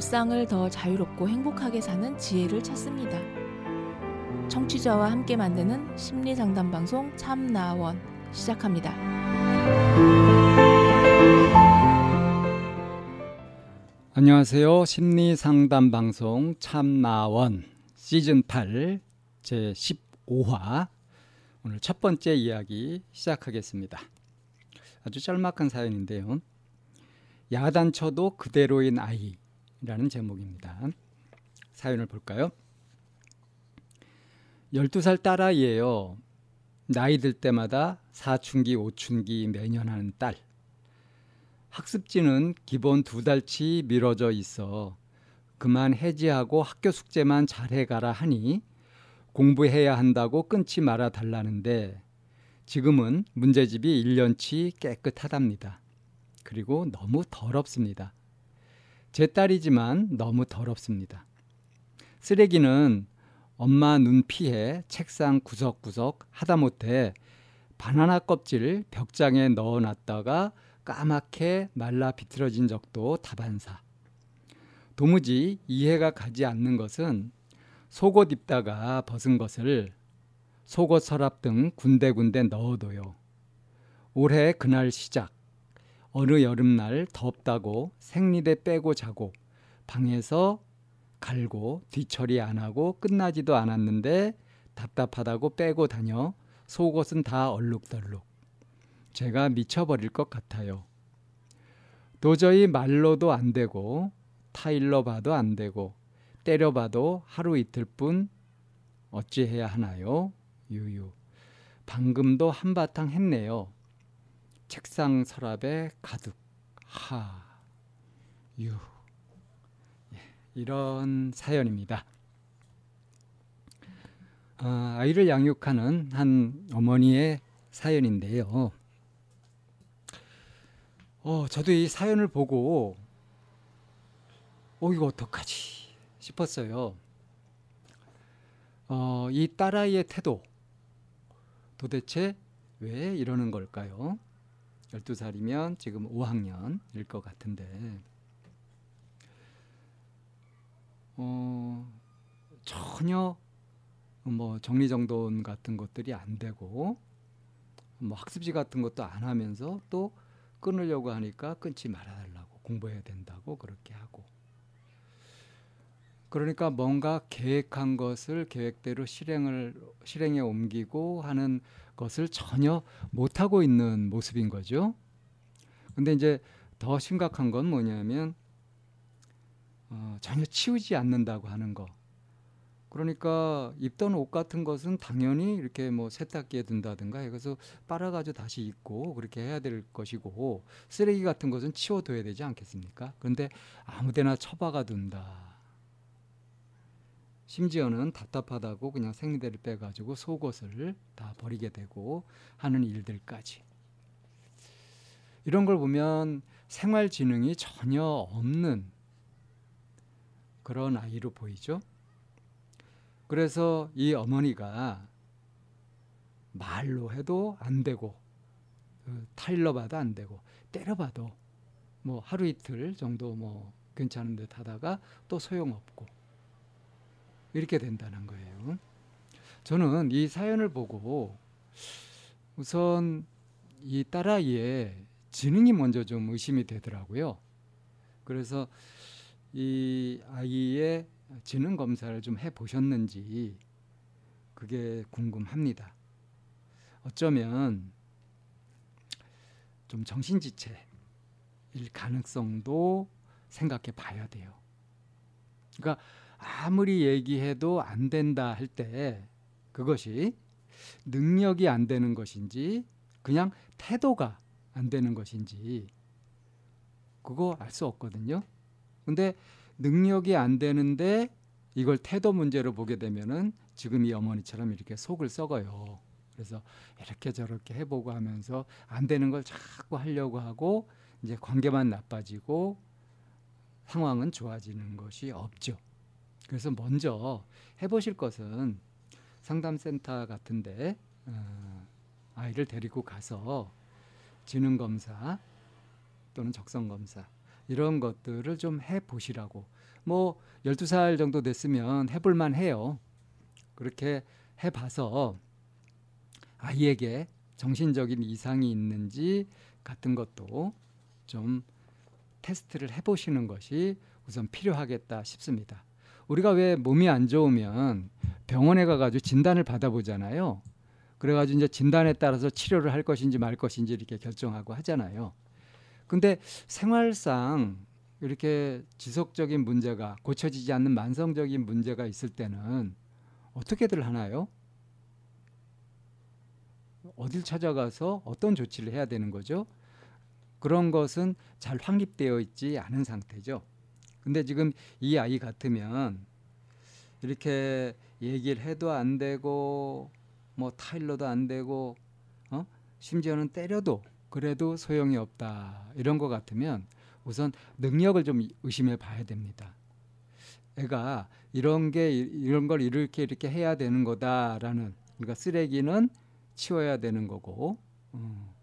일상을 더 자유롭고 행복하게 사는 지혜를 찾습니다. 청취자와 함께 만드는 심리 상담 방송 참나원 시작합니다. 안녕하세요. 심리 상담 방송 참나원 시즌 8 제 15화 오늘 첫 번째 이야기 시작하겠습니다. 아주 짤막한 사연인데요. 야단쳐도 그대로인 아이 라는 제목입니다. 사연을 볼까요? 12살 딸아이예요. 나이 들 때마다 사춘기, 오춘기 매년 하는 딸. 학습지는 기본 두 달치 미뤄져 있어 그만 해지하고 학교 숙제만 잘해가라 하니 공부해야 한다고 끊지 말아 달라는데 지금은 문제집이 1년치 깨끗하답니다. 그리고 너무 더럽습니다. 제 딸이지만 너무 더럽습니다. 쓰레기는 엄마 눈 피해 책상 구석구석 하다못해 바나나 껍질 벽장에 넣어 놨다가 까맣게 말라 비틀어진 적도 다반사. 도무지 이해가 가지 않는 것은 속옷 입다가 벗은 것을 속옷 서랍 등 군데군데 넣어둬요. 올해 그날 시작. 어느 여름날 덥다고 생리대 빼고 자고 방에서 갈고 뒤처리 안 하고 끝나지도 않았는데 답답하다고 빼고 다녀 속옷은 다 얼룩덜룩. 제가 미쳐버릴 것 같아요. 도저히 말로도 안 되고 타일러 봐도 안 되고 때려봐도 하루 이틀 뿐 어찌해야 하나요? 유유. 방금도 한바탕 했네요. 책상 서랍에 가득 하. 유. 예, 이런 사연입니다. 아, 아이를 양육하는 한 어머니의 사연인데요. 어, 저도 이 사연을 보고 어 이거 어떡하지 싶었어요. 어, 이 딸아이의 태도 도대체 왜 이러는 걸까요? 12살이면 지금 5학년일 것 같은데. 어, 전혀 뭐 정리정돈 같은 것들이 안 되고 뭐 학습지 같은 것도 안 하면서 또 끊으려고 하니까 끊지 말아달라고 공부해야 된다고 그렇게 하고. 그러니까 뭔가 계획한 것을 계획대로 실행을 실행에 옮기고 하는 것을 전혀 못 하고 있는 모습인 거죠. 근데 이제 더 심각한 건 뭐냐면 어, 전혀 치우지 않는다고 하는 거. 그러니까 입던 옷 같은 것은 당연히 이렇게 뭐 세탁기에 둔다든가 해서 빨아가지고 다시 입고 그렇게 해야 될 것이고 쓰레기 같은 것은 치워둬야 되지 않겠습니까? 그런데 아무데나 처박아 둔다. 심지어는 답답하다고 그냥 생리대를 빼가지고 속옷을 다 버리게 되고 하는 일들까지. 이런 걸 보면 생활 지능이 전혀 없는 그런 아이로 보이죠. 그래서 이 어머니가 말로 해도 안 되고 그 타일러 봐도 안 되고 때려 봐도 뭐 하루 이틀 정도 뭐 괜찮은 듯 하다가 또 소용없고 이렇게 된다는 거예요. 저는 이 사연을 보고 우선 이 딸아이의 지능이 먼저 좀 의심이 되더라고요. 그래서 이 아이의 지능 검사를 좀 해 보셨는지 그게 궁금합니다. 어쩌면 좀 정신지체일 가능성도 생각해 봐야 돼요. 그러니까 아무리 얘기해도 안 된다 할 때 그것이 능력이 안 되는 것인지 그냥 태도가 안 되는 것인지 그거 알 수 없거든요. 근데 능력이 안 되는데 이걸 태도 문제로 보게 되면은 지금 이 어머니처럼 이렇게 속을 썩어요. 그래서 이렇게 저렇게 해보고 하면서 안 되는 걸 자꾸 하려고 하고 이제 관계만 나빠지고 상황은 좋아지는 것이 없죠. 그래서 먼저 해보실 것은 상담센터 같은데 어, 아이를 데리고 가서 지능 검사 또는 적성 검사 이런 것들을 좀 해 보시라고. 뭐 12살 정도 됐으면 해볼 만 해요. 그렇게 해 봐서 아이에게 정신적인 이상이 있는지 같은 것도 좀 테스트를 해 보시는 것이 우선 필요하겠다 싶습니다. 우리가 왜 몸이 안 좋으면 병원에 가가지고 진단을 받아보잖아요. 그래가지고 이제 진단에 따라서 치료를 할 것인지 말 것인지 이렇게 결정하고 하잖아요. 근데 생활상 이렇게 지속적인 문제가 고쳐지지 않는 만성적인 문제가 있을 때는 어떻게들 하나요? 어딜 찾아가서 어떤 조치를 해야 되는 거죠? 그런 것은 잘 확립되어 있지 않은 상태죠. 근데 지금 이 아이 같으면 이렇게 얘기를 해도 안 되고 뭐 타일러도 안 되고 어? 심지어는 때려도 그래도 소용이 없다. 이런 것 같으면 우선 능력을 좀 의심해 봐야 됩니다. 애가 이런 게 이런 걸 이렇게 이렇게 해야 되는 거다라는 그러니까 쓰레기는 치워야 되는 거고 어.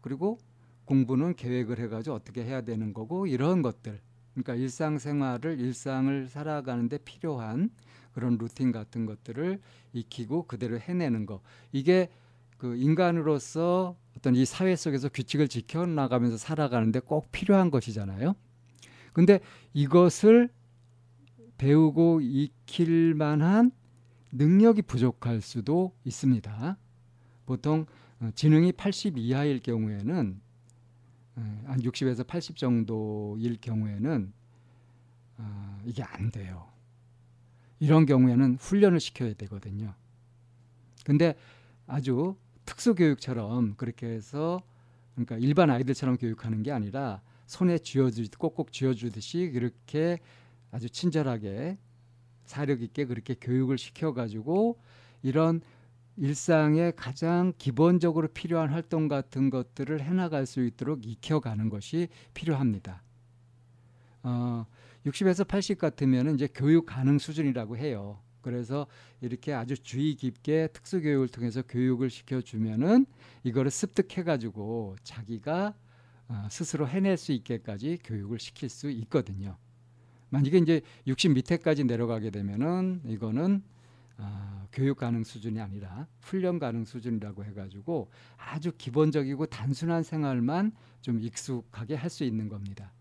그리고 공부는 계획을 해가지고 어떻게 해야 되는 거고 이런 것들 그러니까 일상생활을 일상을 살아가는데 필요한 그런 루틴 같은 것들을 익히고 그대로 해내는 거 이게 그 인간으로서 어떤 이 사회 속에서 규칙을 지켜 나가면서 살아가는데 꼭 필요한 것이잖아요. 근데 이것을 배우고 익힐 만한 능력이 부족할 수도 있습니다. 보통 어, 지능이 80 이하일 경우에는 어, 한 60에서 80 정도일 경우에는 어, 이게 안 돼요. 이런 경우에는 훈련을 시켜야 되거든요. 근데 아주 특수교육처럼 그렇게 해서 그러니까 일반 아이들처럼 교육하는 게 아니라 손에 쥐어주 꼭꼭 쥐어주듯이 그렇게 아주 친절하게 사력 있게 그렇게 교육을 시켜가지고 이런 일상에 가장 기본적으로 필요한 활동 같은 것들을 해나갈 수 있도록 익혀가는 것이 필요합니다. 어, 60에서 80 같으면 이제 교육 가능 수준이라고 해요. 그래서 이렇게 아주 주의 깊게 특수 교육을 통해서 교육을 시켜주면은 이거를 습득해가지고 자기가 어, 스스로 해낼 수 있게까지 교육을 시킬 수 있거든요. 만약에 이제 60 밑에까지 내려가게 되면은 이거는 어, 교육 가능 수준이 아니라 훈련 가능 수준이라고 해가지고 아주 기본적이고 단순한 생활만 좀 익숙하게 할 수 있는 겁니다.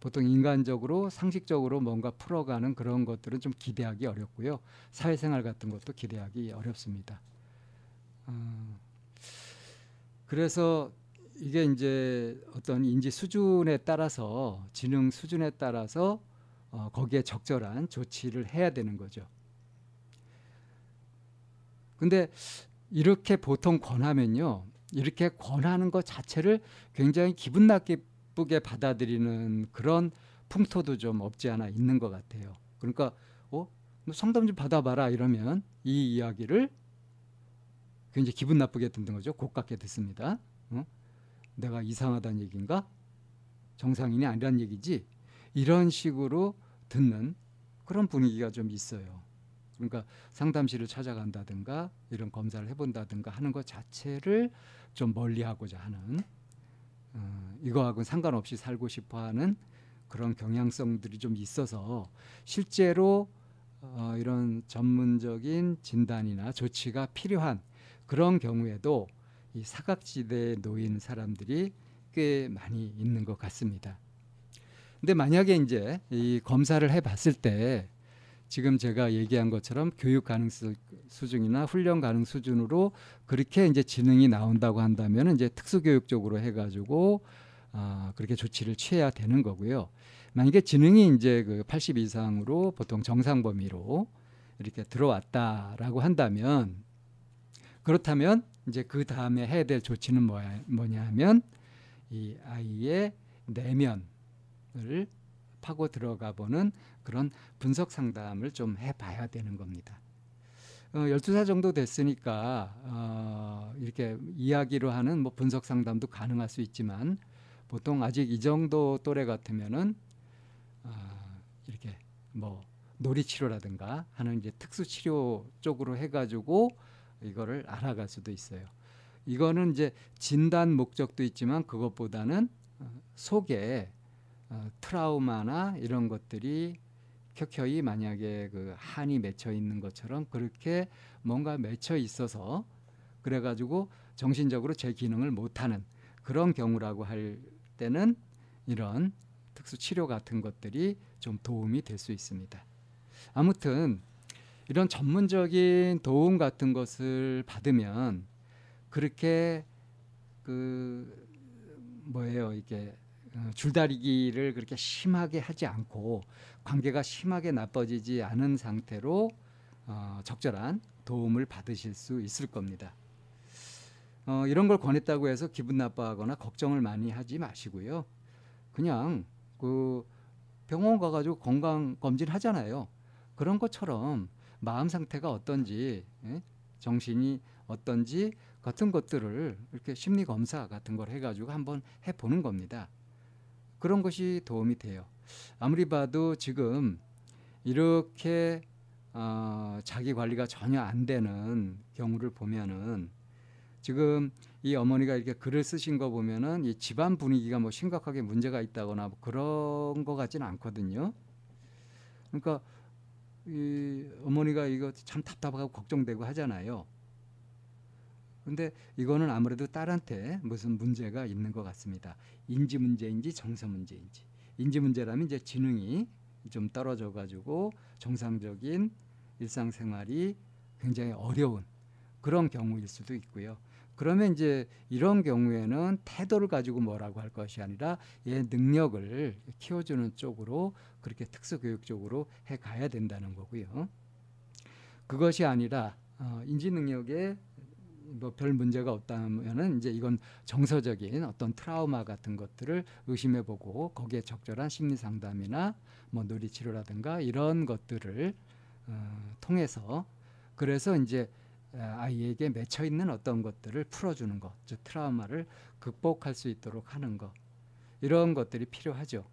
보통 인간적으로 상식적으로 뭔가 풀어가는 그런 것들은 좀 기대하기 어렵고요. 사회생활 같은 것도 기대하기 어렵습니다. 어, 그래서 이게 이제 어떤 인지 수준에 따라서 지능 수준에 따라서 어, 거기에 적절한 조치를 해야 되는 거죠. 근데 이렇게 보통 권하면요. 이렇게 권하는 것 자체를 굉장히 기분 나쁘게 받아들이는 그런 풍토도 좀 없지 않아 있는 것 같아요. 그러니까 어 상담 좀 받아봐라 이러면 이 이야기를 굉장히 기분 나쁘게 듣는 거죠. 고깝게 듣습니다. 어? 내가 이상하다는 얘기인가? 정상인이 아니란 얘기지. 이런 식으로 듣는 그런 분위기가 좀 있어요. 그러니까 상담실을 찾아간다든가 이런 검사를 해본다든가 하는 것 자체를 좀 멀리하고자 하는 어, 이거하고는 상관없이 살고 싶어하는 그런 경향성들이 좀 있어서 실제로 어, 이런 전문적인 진단이나 조치가 필요한 그런 경우에도 이 사각지대에 놓인 사람들이 꽤 많이 있는 것 같습니다. 근데 만약에 이제 이 검사를 해봤을 때 지금 제가 얘기한 것처럼 교육 가능 수준이나 훈련 가능 수준으로 그렇게 이제 지능이 나온다고 한다면 이제 특수교육적으로 해가지고 아, 그렇게 조치를 취해야 되는 거고요. 만약에 지능이 이제 그 80 이상으로 보통 정상 범위로 이렇게 들어왔다라고 한다면 그렇다면 이제 그 다음에 해야 될 조치는 뭐야, 뭐냐 하면 이 아이의 내면을 파고 들어가 보는 그런 분석 상담을 좀 해봐야 되는 겁니다. 어, 12살 정도 됐으니까 어, 이렇게 이야기로 하는 뭐 분석 상담도 가능할 수 있지만 보통 아직 이 정도 또래 같으면은 어, 이렇게 뭐 놀이 치료라든가 하는 이제 특수 치료 쪽으로 해가지고 이거를 알아갈 수도 있어요. 이거는 이제 진단 목적도 있지만 그것보다는 어, 속에 어, 트라우마나 이런 것들이 켜켜이 만약에 그 한이 맺혀 있는 것처럼 그렇게 뭔가 맺혀 있어서 그래가지고 정신적으로 제 기능을 못하는 그런 경우라고 할 때는 이런 특수 치료 같은 것들이 좀 도움이 될 수 있습니다. 아무튼 이런 전문적인 도움 같은 것을 받으면 그렇게 그 뭐예요 이게 어, 줄다리기를 그렇게 심하게 하지 않고 관계가 심하게 나빠지지 않은 상태로 어, 적절한 도움을 받으실 수 있을 겁니다. 어, 이런 걸 권했다고 해서 기분 나빠하거나 걱정을 많이 하지 마시고요. 그냥 그 병원 가가지고 건강 검진 하잖아요. 그런 것처럼 마음 상태가 어떤지, 예? 정신이 어떤지 같은 것들을 이렇게 심리 검사 같은 걸 해가지고 한번 해보는 겁니다. 그런 것이 도움이 돼요. 아무리 봐도 지금 이렇게 어, 자기 관리가 전혀 안 되는 경우를 보면은 지금 이 어머니가 이렇게 글을 쓰신 거 보면은 이 집안 분위기가 뭐 심각하게 문제가 있다거나 뭐 그런 거 같지는 않거든요. 그러니까 이 어머니가 이거 참 답답하고 걱정되고 하잖아요. 근데 이거는 아무래도 딸한테 무슨 문제가 있는 것 같습니다. 인지 문제인지 정서 문제인지. 인지 문제라면 이제 지능이 좀 떨어져 가지고 정상적인 일상생활이 굉장히 어려운 그런 경우일 수도 있고요. 그러면 이제 이런 경우에는 태도를 가지고 뭐라고 할 것이 아니라 얘 능력을 키워주는 쪽으로 그렇게 특수교육 쪽으로 해 가야 된다는 거고요. 그것이 아니라 어, 인지 능력에 뭐 별 문제가 없다면은 이제 이건 정서적인 어떤 트라우마 같은 것들을 의심해 보고 거기에 적절한 심리 상담이나 뭐 놀이 치료라든가 이런 것들을 어, 통해서 그래서 이제 아이에게 맺혀 있는 어떤 것들을 풀어주는 것, 즉 트라우마를 극복할 수 있도록 하는 것 이런 것들이 필요하죠.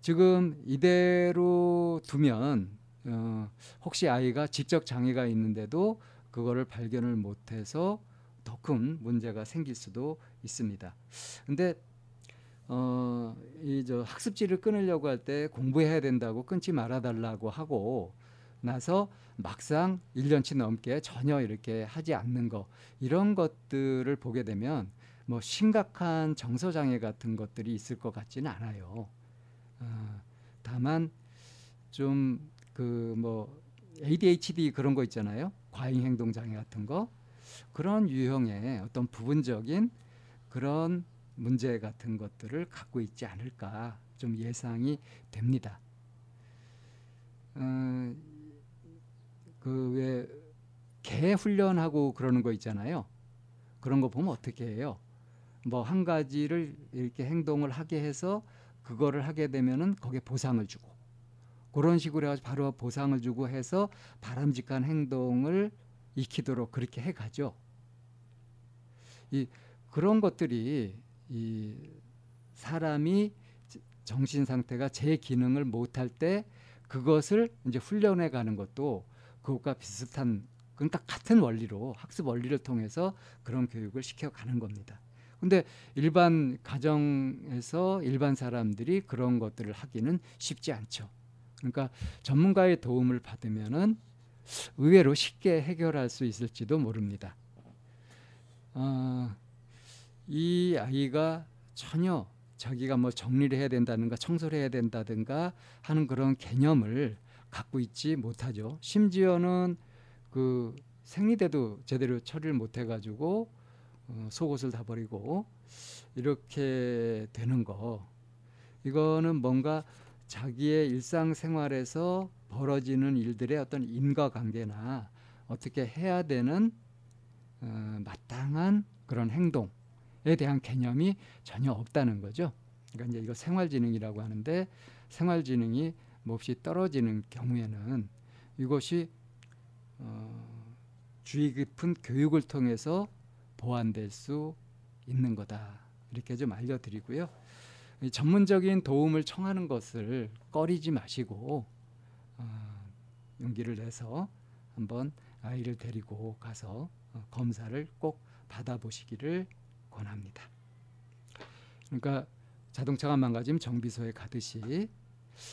지금 이대로 두면 어, 혹시 아이가 지적 장애가 있는데도 그거를 발견을 못해서 더 큰 문제가 생길 수도 있습니다. 근데 어, 이 저 학습지를 끊으려고 할 때 공부해야 된다고 끊지 말아달라고 하고 나서 막상 1년치 넘게 전혀 이렇게 하지 않는 거 이런 것들을 보게 되면 뭐 심각한 정서 장애 같은 것들이 있을 것 같지는 않아요. 어, 다만 좀 그 뭐 ADHD 그런 거 있잖아요. 과잉 행동 장애 같은 거 그런 유형의 어떤 부분적인 그런 문제 같은 것들을 갖고 있지 않을까 좀 예상이 됩니다. 어, 그왜 개 훈련하고 그러는 거 있잖아요. 그런 거 보면 어떻게 해요? 뭐 한 가지를 이렇게 행동을 하게 해서 그거를 하게 되면은 거기에 보상을 주고 그런 식으로 해가지고 바로 보상을 주고 해서 바람직한 행동을 익히도록 그렇게 해가죠. 이 그런 것들이 이 사람이 정신 상태가 제 기능을 못할 때 그것을 이제 훈련해 가는 것도 그것과 비슷한 그러니까 같은 원리로 학습 원리를 통해서 그런 교육을 시켜 가는 겁니다. 근데 일반 가정에서 일반 사람들이 그런 것들을 하기는 쉽지 않죠. 그러니까 전문가의 도움을 받으면은 의외로 쉽게 해결할 수 있을지도 모릅니다. 어, 이 아이가 전혀 자기가 뭐 정리를 해야 된다든가 청소를 해야 된다든가 하는 그런 개념을 갖고 있지 못하죠. 심지어는 그 생리대도 제대로 처리를 못 해가지고 어, 속옷을 다 버리고 이렇게 되는 거 이거는 뭔가 자기의 일상생활에서 벌어지는 일들의 어떤 인과관계나 어떻게 해야 되는 어, 마땅한 그런 행동에 대한 개념이 전혀 없다는 거죠. 그러니까 이제 이거 생활지능이라고 하는데 생활지능이 몹시 떨어지는 경우에는 이것이 어, 주의 깊은 교육을 통해서 보완될 수 있는 거다. 이렇게 좀 알려드리고요. 전문적인 도움을 청하는 것을 꺼리지 마시고 어, 용기를 내서 한번 아이를 데리고 가서 어, 검사를 꼭 받아보시기를 권합니다. 그러니까 자동차가 망가지면 정비소에 가듯이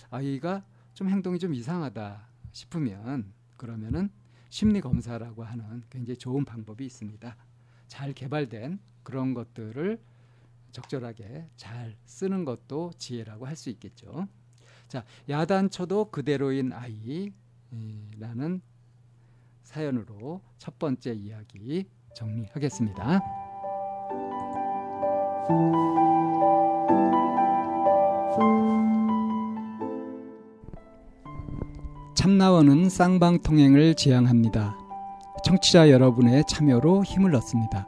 아이가 좀 행동이 좀 이상하다 싶으면 그러면은 심리 검사라고 하는 굉장히 좋은 방법이 있습니다. 잘 개발된 그런 것들을 적절하게 잘 쓰는 것도 지혜라고 할 수 있겠죠. 자, 야단쳐도 그대로인 아이라는 사연으로 첫 번째 이야기 정리하겠습니다. 참나원은 쌍방통행을 지향합니다. 청취자 여러분의 참여로 힘을 얻습니다.